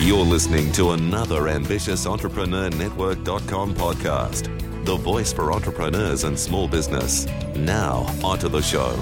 You're listening to another ambitious Entrepreneur Network.com podcast, the voice for entrepreneurs and small business. Now, onto the show.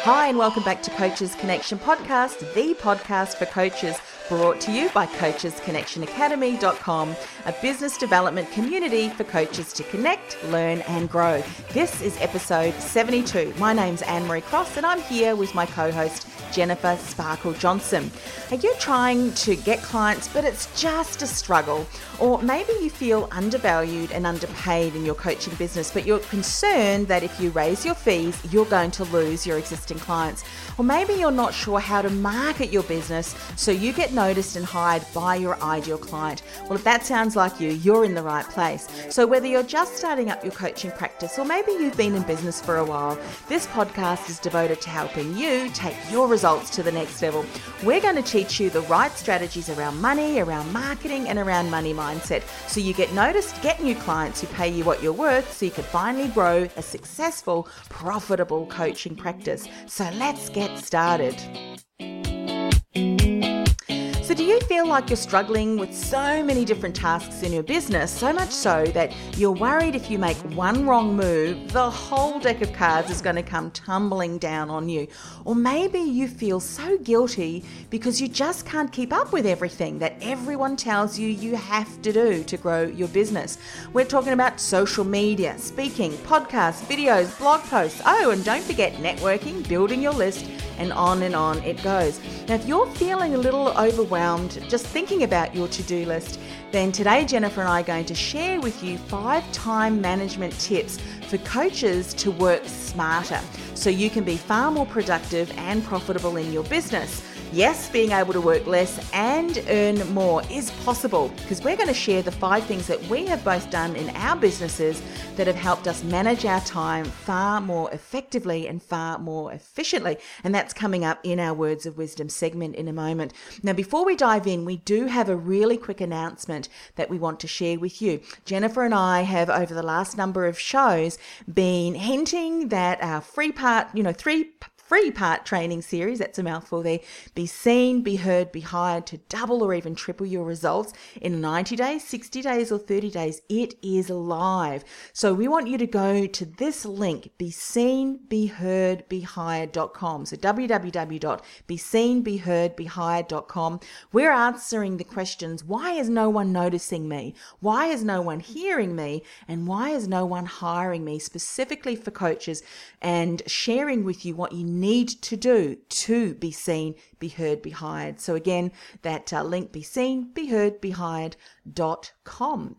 Hi, and welcome back to Coaches Connection Podcast, the podcast for coaches brought to you by CoachesConnectionAcademy.com, a business development community for coaches to connect, learn, and grow. This is episode 72. My name's Anne Marie Cross, and I'm here with my co host, Jennifer Sparkle Johnson. Are you trying to get clients, but it's just a struggle? Or maybe you feel undervalued and underpaid in your coaching business, but you're concerned that if you raise your fees, you're going to lose your existing clients. Or maybe you're not sure how to market your business so you get noticed and hired by your ideal client. Well, if that sounds like you, you're in the right place. So, whether you're just starting up your coaching practice or maybe you've been in business for a while, this podcast is devoted to helping you take your results to the next level. We're going to teach you the right strategies around money, around marketing, and around money mindset so you get noticed, get new clients who pay you what you're worth so you can finally grow a successful, profitable coaching practice. So, let's get started. So, do you feel like you're struggling with so many different tasks in your business, so much so that you're worried if you make one wrong move, the whole deck of cards is going to come tumbling down on you? Or maybe you feel so guilty because you just can't keep up with everything that everyone tells you you have to do to grow your business. We're talking about social media, speaking, podcasts, videos, blog posts. Oh, and don't forget networking, building your list, and on and on it goes. Now, if you're feeling a little overwhelmed, just thinking about your to do list, then today Jennifer and I are going to share with you five time management tips for coaches to work smarter so you can be far more productive and profitable in your business. Yes, being able to work less and earn more is possible because we're going to share the five things that we have both done in our businesses that have helped us manage our time far more effectively and far more efficiently. And that's coming up in our Words of Wisdom segment in a moment. Now, before we dive in, we do have a really quick announcement that we want to share with you. Jennifer and I have, over the last number of shows, been hinting that our free part, you know, three free part training series, that's a mouthful there, be seen, be heard, be hired to double or even triple your results in 90 days, 60 days, or 30 days. It is live. So we want you to go to this link, be seen, be heard, be hired.com. So www.be seen, be heard, be www.beseenbeheardbehired.com. We're answering the questions why is no one noticing me? Why is no one hearing me? And why is no one hiring me specifically for coaches and sharing with you what you need to do to be seen, be heard, be hired. So again, that uh, link be seen, be heard, be hired.com.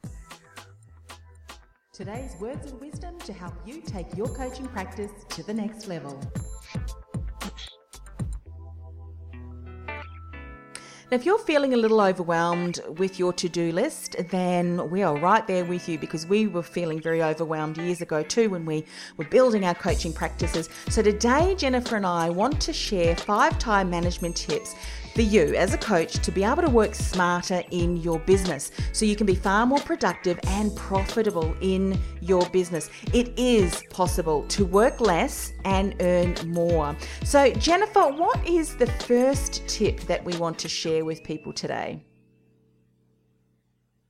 Today's words of wisdom to help you take your coaching practice to the next level. Now, if you're feeling a little overwhelmed with your to do list, then we are right there with you because we were feeling very overwhelmed years ago too when we were building our coaching practices. So, today, Jennifer and I want to share five time management tips for you as a coach to be able to work smarter in your business so you can be far more productive and profitable in your business. It is possible to work less and earn more. So, Jennifer, what is the first tip that we want to share with people today?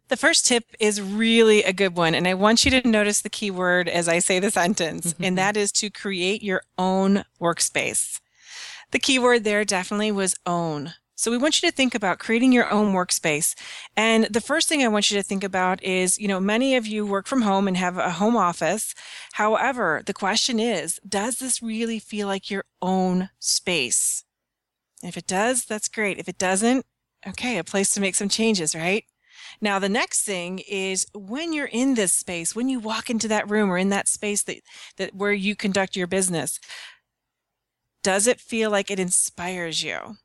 The first tip is really a good one. And I want you to notice the key word as I say the sentence, and mm-hmm. that is to create your own workspace. The keyword there definitely was own. So we want you to think about creating your own workspace. And the first thing I want you to think about is, you know, many of you work from home and have a home office. However, the question is, does this really feel like your own space? If it does, that's great. If it doesn't, okay, a place to make some changes, right? Now, the next thing is when you're in this space, when you walk into that room or in that space that, that where you conduct your business, does it feel like it inspires you?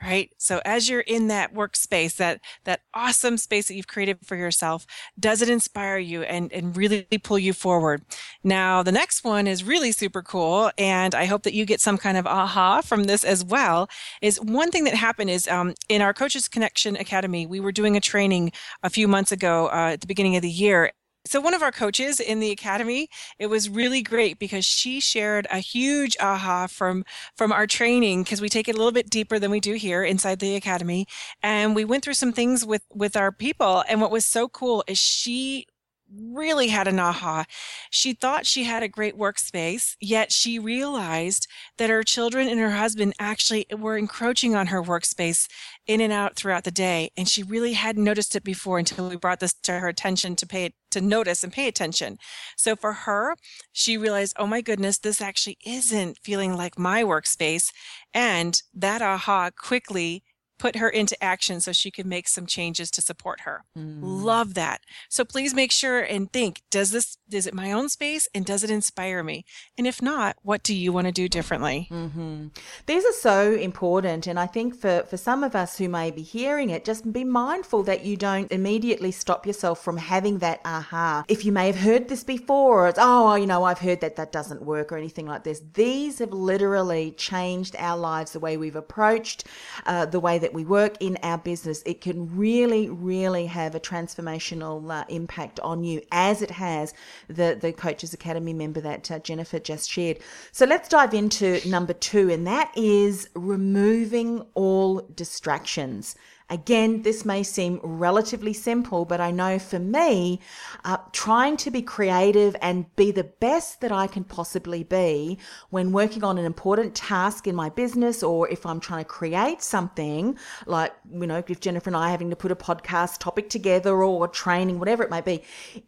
Right? So as you're in that workspace, that that awesome space that you've created for yourself, does it inspire you and, and really pull you forward? Now, the next one is really super cool, and I hope that you get some kind of aha from this as well. Is one thing that happened is um, in our Coaches Connection Academy, we were doing a training a few months ago uh, at the beginning of the year, So one of our coaches in the academy, it was really great because she shared a huge aha from from our training because we take it a little bit deeper than we do here inside the academy and we went through some things with with our people and what was so cool is she really had an aha. She thought she had a great workspace, yet she realized that her children and her husband actually were encroaching on her workspace in and out throughout the day. And she really hadn't noticed it before until we brought this to her attention to pay to notice and pay attention. So for her, she realized, oh my goodness, this actually isn't feeling like my workspace. And that aha quickly put her into action so she could make some changes to support her. Mm. Love that. So please make sure and think, does this, is it my own space and does it inspire me? And if not, what do you want to do differently? Mm-hmm. These are so important. And I think for, for some of us who may be hearing it, just be mindful that you don't immediately stop yourself from having that aha. If you may have heard this before, or it's, oh, you know, I've heard that that doesn't work or anything like this. These have literally changed our lives, the way we've approached, uh, the way that that we work in our business, it can really, really have a transformational uh, impact on you, as it has the the Coaches Academy member that uh, Jennifer just shared. So let's dive into number two, and that is removing all distractions. Again, this may seem relatively simple, but I know for me, uh, trying to be creative and be the best that I can possibly be when working on an important task in my business or if I'm trying to create something, like, you know, if Jennifer and I are having to put a podcast topic together or training, whatever it may be,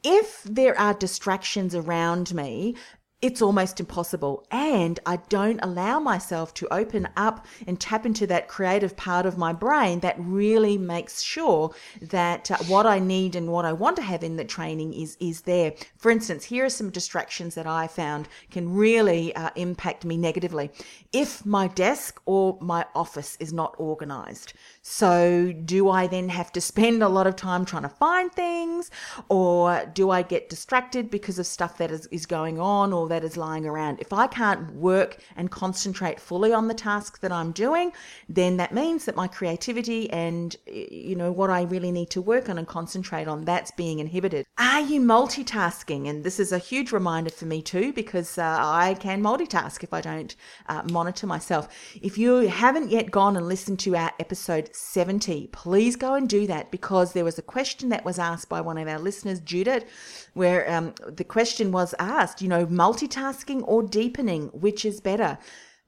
if there are distractions around me, it's almost impossible. And I don't allow myself to open up and tap into that creative part of my brain that really makes sure that uh, what I need and what I want to have in the training is, is there. For instance, here are some distractions that I found can really uh, impact me negatively. If my desk or my office is not organized. So do I then have to spend a lot of time trying to find things or do I get distracted because of stuff that is, is going on or that is lying around. If I can't work and concentrate fully on the task that I'm doing, then that means that my creativity and you know what I really need to work on and concentrate on that's being inhibited. Are you multitasking? And this is a huge reminder for me too because uh, I can multitask if I don't uh, monitor myself. If you haven't yet gone and listened to our episode 70, please go and do that because there was a question that was asked by one of our listeners, Judith, where um, the question was asked, you know, multitasking or deepening, which is better?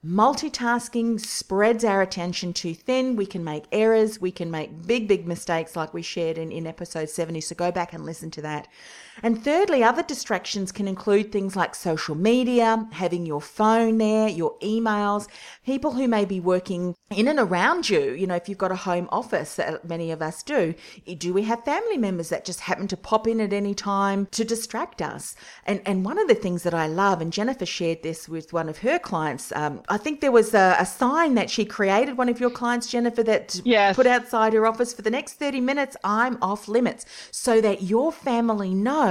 Multitasking spreads our attention too thin. We can make errors. We can make big, big mistakes like we shared in, in episode 70. So go back and listen to that. And thirdly, other distractions can include things like social media, having your phone there, your emails, people who may be working in and around you. You know, if you've got a home office, that many of us do, do we have family members that just happen to pop in at any time to distract us? And and one of the things that I love, and Jennifer shared this with one of her clients. Um, I think there was a, a, sign that she created. One of your clients, Jennifer, that yes. put outside her office for the next thirty minutes. I'm off limits, so that your family knows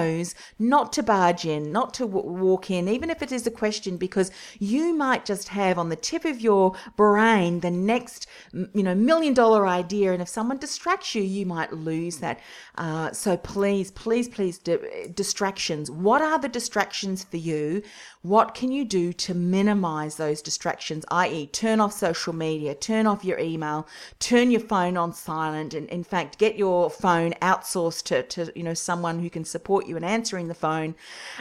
not to barge in, not to w- walk in, even if it is a question, because you might just have on the tip of your brain the next, you know, million dollar idea. And if someone distracts you, you might lose that. Uh, so please, please, please, di- distractions. What are the distractions for you? What can you do to minimize those distractions, i.e., turn off social media, turn off your email, turn your phone on silent, and in fact, get your phone outsourced to, to you know someone who can support you in answering the phone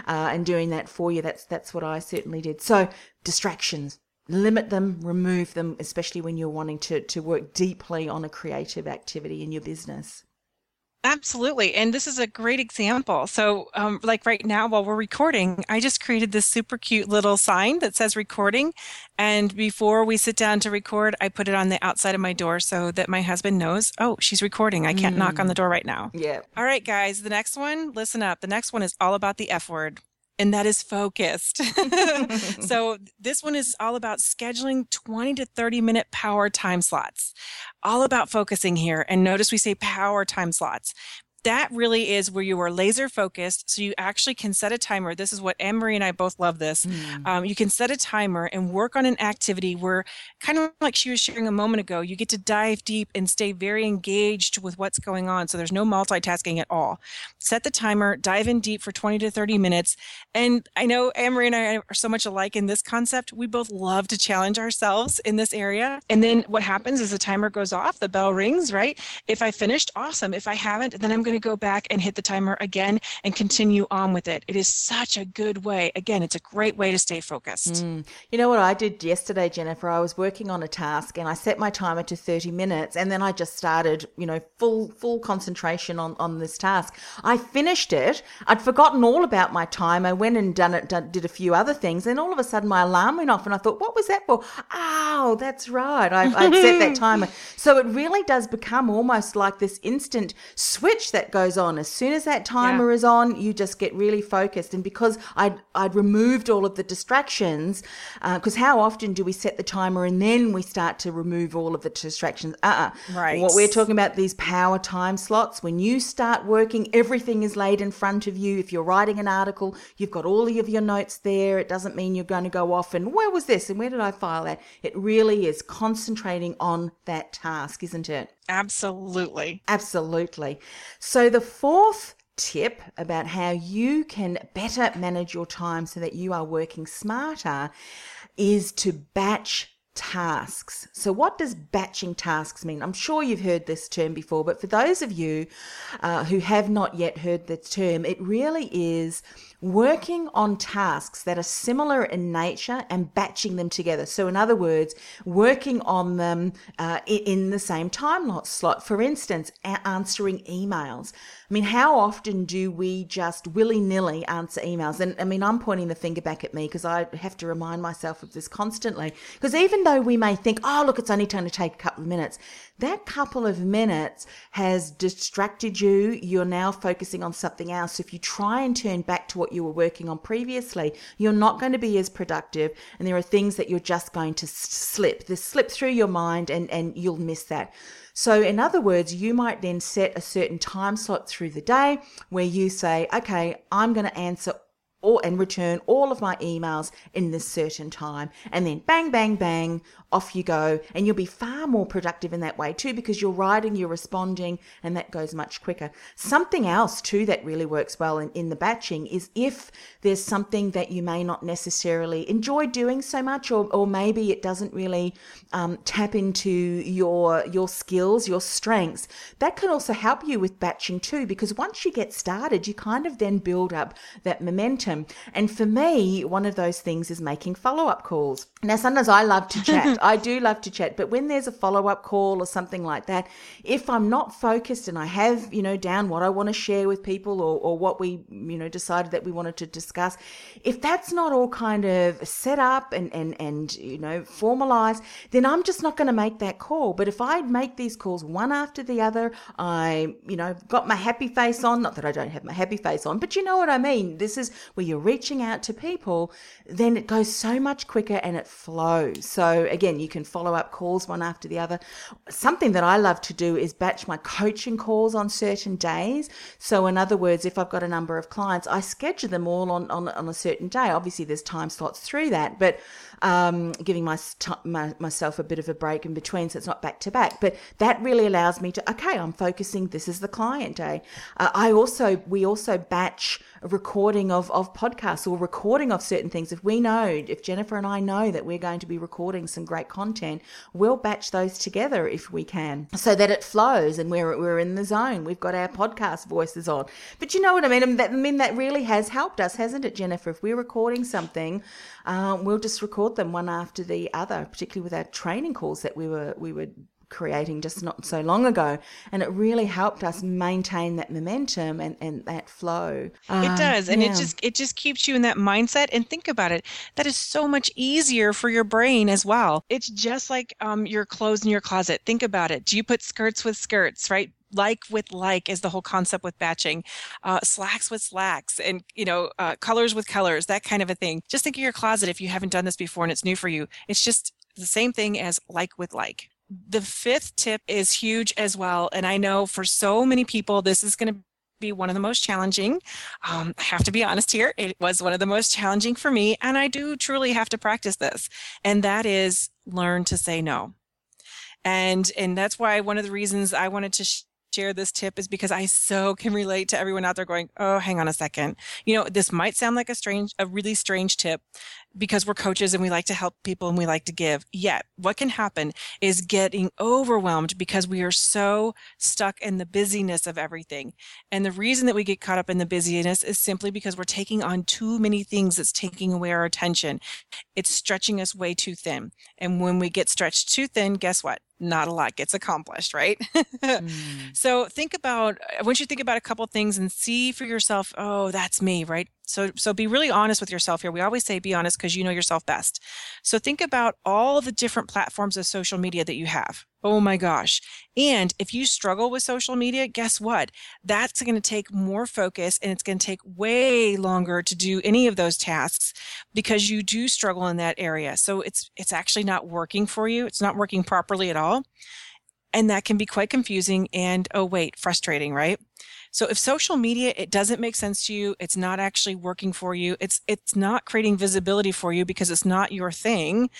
uh, and doing that for you. That's that's what I certainly did. So distractions, limit them, remove them, especially when you're wanting to to work deeply on a creative activity in your business. Absolutely. And this is a great example. So, um, like right now, while we're recording, I just created this super cute little sign that says recording. And before we sit down to record, I put it on the outside of my door so that my husband knows, oh, she's recording. I can't mm. knock on the mm. door right now. Yeah. All right, guys. The next one, listen up. The next one is all about the F word and that is focused. so this one is all about scheduling 20 to 30 minute power time slots. All about focusing here. And notice we say power time slots. That really is where you are laser focused. So you actually can set a timer. This is what Anne Marie and I both love this. Mm. Um, you can set a timer and work on an activity where, kind of like she was sharing a moment ago, you get to dive deep and stay very engaged with what's going on. So there's no multitasking at all. Set the timer, dive in deep for 20 to 30 minutes. And I know Anne Marie and I are so much alike in this concept. We both love to challenge ourselves in this area. And then what happens is the timer goes off, the bell rings, right? If I finished, awesome. If I haven't, then I'm going to go back and hit the timer again and continue on with it. It is such a good way. Again, it's a great way to stay focused. Mm. You know what I did yesterday, Jennifer? I was working on a task and I set my timer to 30 minutes and then I just started, you know, full full concentration on on this task. I finished it. I'd forgotten all about my time. I went and done it done, did a few other things and all of a sudden my alarm went off and I thought, "What was that for?" Oh, that's right. I I'd set that timer. So it really does become almost like this instant switch that goes on. As soon as that timer yeah. is on, you just get really focused. And because I'd, I'd removed all of the distractions, because uh, how often do we set the timer and then we start to remove all of the distractions? Uh uh Right. What we're talking about, these power time slots, when you start working, everything is laid in front of you. If you're writing an article, you've got all of your notes there. It doesn't mean you're going to go off and where was this and where did I file that? It really is concentrating on that task, isn't it? Absolutely. Absolutely. So, the fourth tip about how you can better manage your time so that you are working smarter is to batch tasks. So, what does batching tasks mean? I'm sure you've heard this term before, but for those of you uh, who have not yet heard the term, it really is working on tasks that are similar in nature and batching them together. So, in other words, working on them uh, in the same time slot. For instance, answering emails. I mean, how often do we just willy nilly answer emails? And I mean, I'm pointing the finger back at me because I have to remind myself of this constantly. Because even though we may think, oh, look, it's only going to take a couple of minutes, that couple of minutes has distracted you. You're now focusing on something else. If you try and turn back to what you were working on previously, you're not going to be as productive. And there are things that you're just going to slip. This slip through your mind and, and you'll miss that. So, in other words, you might then set a certain time slot through the day where you say, okay, I'm going to answer or and return all of my emails in this certain time and then bang bang bang off you go and you'll be far more productive in that way too because you're writing you're responding and that goes much quicker. Something else too that really works well in, in the batching is if there's something that you may not necessarily enjoy doing so much or, or maybe it doesn't really um, tap into your your skills your strengths. That can also help you with batching too because once you get started you kind of then build up that momentum. And for me one of those things is making follow-up calls. Now sometimes i love to chat I do love to chat, but when there's a follow up call or something like that, if I'm not focused and I have, you know, down what I want to share with people or, or what we, you know, decided that we wanted to discuss, if that's not all kind of set up and, and, and you know, formalized, then I'm just not going to make that call. But if I make these calls one after the other, I, you know, got my happy face on, not that I don't have my happy face on, but you know what I mean. This is where you're reaching out to people, then it goes so much quicker and it flows. So again, you can follow up calls one after the other. Something that I love to do is batch my coaching calls on certain days. So, in other words, if I've got a number of clients, I schedule them all on, on, on a certain day. Obviously, there's time slots through that, but um, giving my, my, myself a bit of a break in between so it's not back to back. But that really allows me to, okay, I'm focusing, this is the client day. Uh, I also, we also batch recording of, of podcasts or recording of certain things. If we know, if Jennifer and I know that we're going to be recording some great content, we'll batch those together if we can so that it flows and we're, we're in the zone. We've got our podcast voices on. But you know what I mean? I mean, that, I mean, that really has helped us, hasn't it, Jennifer? If we're recording something, um, we'll just record them one after the other, particularly with our training calls that we were, we were creating just not so long ago. And it really helped us maintain that momentum and, and that flow. it does. And yeah. it just it just keeps you in that mindset. And think about it. That is so much easier for your brain as well. It's just like um, your clothes in your closet. Think about it. Do you put skirts with skirts, right? Like with like is the whole concept with batching uh, slacks with slacks and you know uh, colors with colors that kind of a thing just think of your closet if you haven't done this before and it's new for you it's just the same thing as like with like the fifth tip is huge as well. And I know for so many people, this is going to be one of the most challenging. Um, I have to be honest here. It was one of the most challenging for me. And I do truly have to practice this. And that is learn to say no. And, and that's why one of the reasons I wanted to sh- share this tip is because I so can relate to everyone out there going, Oh, hang on a second. You know, this might sound like a strange, a really strange tip because we're coaches and we like to help people and we like to give. Yet what can happen is getting overwhelmed because we are so stuck in the busyness of everything. And the reason that we get caught up in the busyness is simply because we're taking on too many things that's taking away our attention. It's stretching us way too thin. And when we get stretched too thin, guess what? Not a lot gets accomplished, right? mm. So think about, I want you to think about a couple things and see for yourself, oh, that's me, right? So, so be really honest with yourself here. We always say be honest because you know yourself best. So think about all the different platforms of social media that you have. Oh my gosh. And if you struggle with social media, guess what? That's going to take more focus and it's going to take way longer to do any of those tasks because you do struggle in that area. So it's, it's actually not working for you. It's not working properly at all. And that can be quite confusing and, oh, wait, frustrating, right? So if social media, it doesn't make sense to you, it's not actually working for you, it's, it's not creating visibility for you because it's not your thing.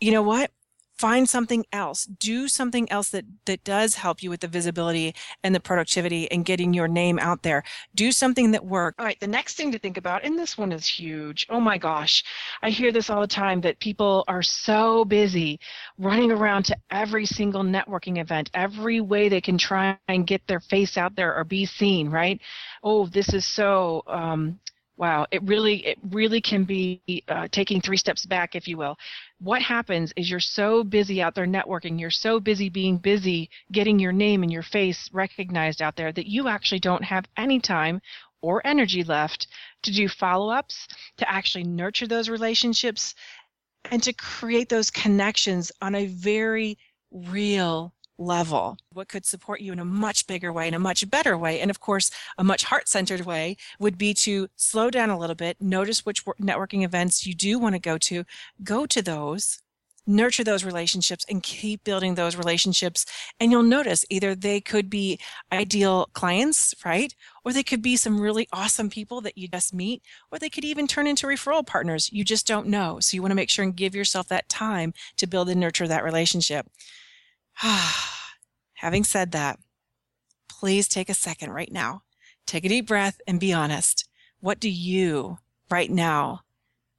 You know what? Find something else. Do something else that that does help you with the visibility and the productivity and getting your name out there. Do something that works. All right the next thing to think about and this one is huge. Oh my gosh. I hear this all the time that people are so busy running around to every single networking event every way they can try and get their face out there or be seen right? Oh this is so um, Wow, it really it really can be uh, taking three steps back, if you will. What happens is you're so busy out there networking, you're so busy being busy, getting your name and your face recognized out there that you actually don't have any time or energy left to do follow-ups, to actually nurture those relationships, and to create those connections on a very real level. What could support you in a much bigger way, in a much better way, and of course, a much heart centered way would be to slow down a little bit, notice which networking events you do want to go to, go to those. Nurture those relationships and keep building those relationships. And you'll notice either they could be ideal clients, right? Or they could be some really awesome people that you just meet, or they could even turn into referral partners. You just don't know. So you want to make sure and give yourself that time to build and nurture that relationship. Having said that, please take a second right now. Take a deep breath and be honest. What do you right now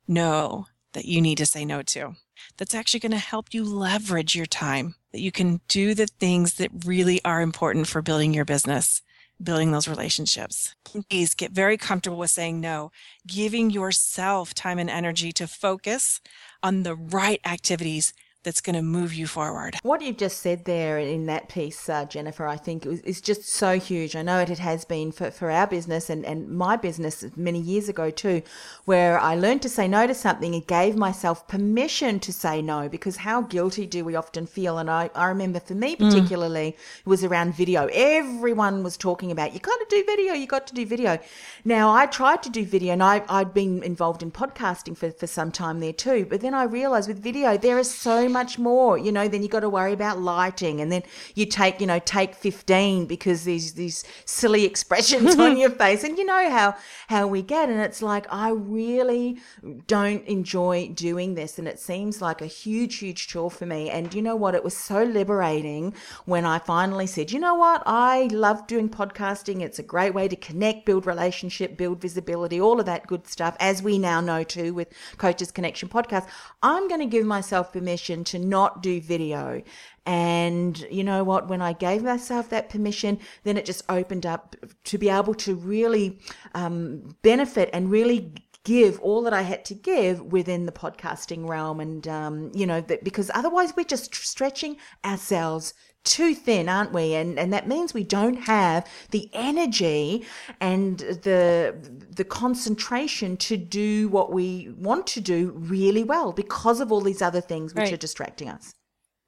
know that you need to say no to? That's actually going to help you leverage your time, that you can do the things that really are important for building your business, building those relationships. Please get very comfortable with saying no, giving yourself time and energy to focus on the right activities that's going to move you forward. What you've just said there in that piece, uh, Jennifer, I think is just so huge. I know it, it has been for, for our business and, and my business many years ago too, where I learned to say no to something and gave myself permission to say no because how guilty do we often feel? And I, I remember for me mm. particularly, mm. it was around video. Everyone was talking about, you got to do video, you got to do video. Now, I tried to do video and I, I'd been involved in podcasting for, for some time there too, but then I realized with video, there is so much much more, you know, then you got to worry about lighting and then you take, you know, take 15 because there's these silly expressions on your face and you know how, how we get. And it's like, I really don't enjoy doing this. And it seems like a huge, huge chore for me. And you know what? It was so liberating when I finally said, you know what? I love doing podcasting. It's a great way to connect, build relationship, build visibility, all of that good stuff, as we now know too with Coaches Connection podcast. I'm going to give myself permission to not do video. And you know what? When I gave myself that permission, then it just opened up to be able to really um, benefit and really give all that I had to give within the podcasting realm. And, um, you know, that, because otherwise we're just stretching ourselves too thin, aren't we? And and that means we don't have the energy and the the concentration to do what we want to do really well because of all these other things which right. are distracting us.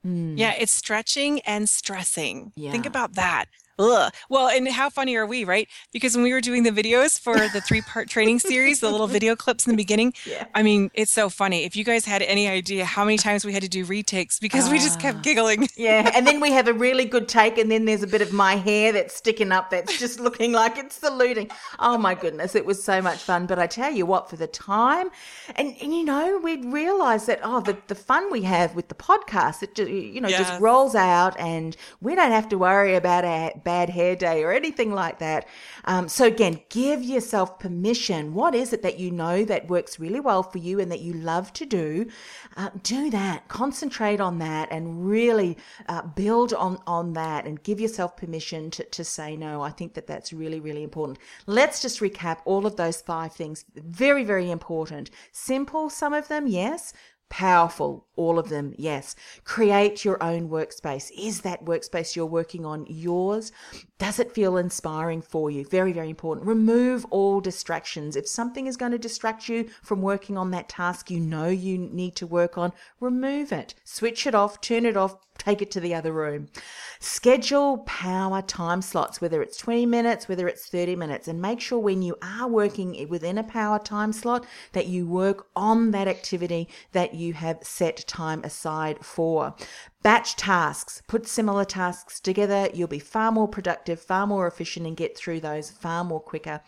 Mm. Yeah, it's stretching and stressing. Yeah. Think about that Ugh. Well, and how funny are we, right? Because when we were doing the videos for the three part training series, the little video clips in the beginning, yeah. I mean, it's so funny. If you guys had any idea how many times we had to do retakes because uh, we just kept ah. giggling. Yeah. And then we have a really good take, and then there's a bit of my hair that's sticking up that's just looking like it's saluting. Oh my goodness. It was so much fun. But I tell you what, for the time, and, and you know, we'd realize that, oh, the, the fun we have with the podcast, it just, you know, yes. just rolls out and we don't have to worry about our bad hair day or anything like that. Um, so again, give yourself permission. What is it that you know that works really well for you and that you love to do? Uh, do that. Concentrate on that and really uh, build on on that and give yourself permission to, to say no. I think that that's really really important. Let's just recap all of those five things. Very very important. Simple, some of them, yes powerful all of them yes. Create your own workspace. Is that workspace you're working on yours? Does it feel inspiring for you? Very very important. Remove all distractions. If something is going to distract you from working on that task you know you need to work on remove it. Switch it off turn it off take it to the other room. Schedule power time slots, whether it's 20 minutes, whether it's 30 minutes, and make sure when you are working within a power time slot that you work on that activity that you have set time aside for. Batch tasks, put similar tasks together. You'll be far more productive, far more efficient, and get through those far more quicker.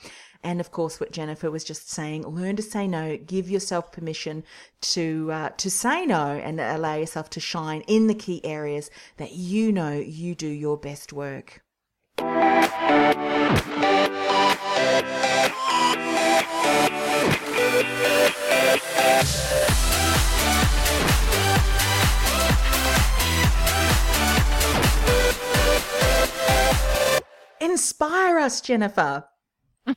And of course, what Jennifer was just saying, learn to say no, give yourself permission to, uh, to say no and allow yourself to shine in the key areas that you know you do your best work. Inspire us, Jennifer.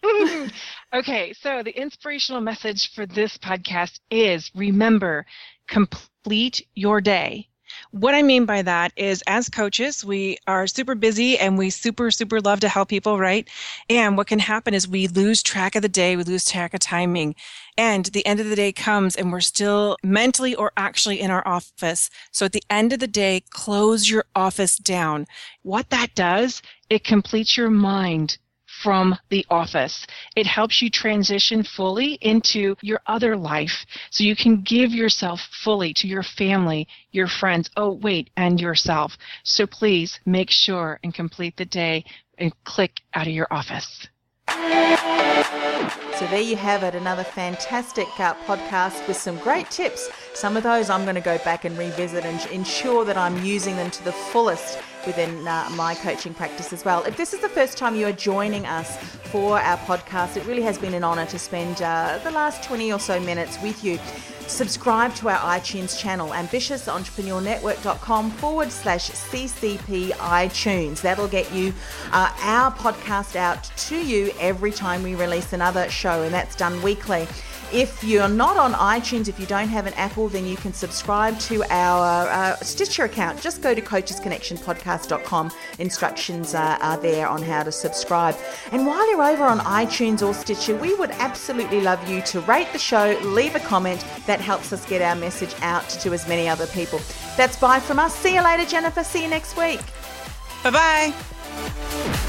okay, so the inspirational message for this podcast is remember, complete your day. What I mean by that is, as coaches, we are super busy and we super, super love to help people, right? And what can happen is we lose track of the day, we lose track of timing. And the end of the day comes and we're still mentally or actually in our office. So at the end of the day, close your office down. What that does, it completes your mind from the office. It helps you transition fully into your other life so you can give yourself fully to your family, your friends, oh, wait, and yourself. So please make sure and complete the day and click out of your office. So there you have it, another fantastic uh, podcast with some great tips. Some of those I'm going to go back and revisit and ensure that I'm using them to the fullest within uh, my coaching practice as well. If this is the first time you are joining us for our podcast, it really has been an honour to spend uh, the last 20 or so minutes with you. Subscribe to our iTunes channel, ambitiousentrepreneurnetwork.com forward slash CCP iTunes. That'll get you uh, our podcast out to you every time we release another show, and that's done weekly. If you're not on iTunes, if you don't have an Apple, then you can subscribe to our uh, Stitcher account. Just go to coachesconnectionpodcast.com. Instructions are, are there on how to subscribe. And while you're over on iTunes or Stitcher, we would absolutely love you to rate the show, leave a comment. That helps us get our message out to as many other people. That's bye from us. See you later, Jennifer. See you next week. Bye bye.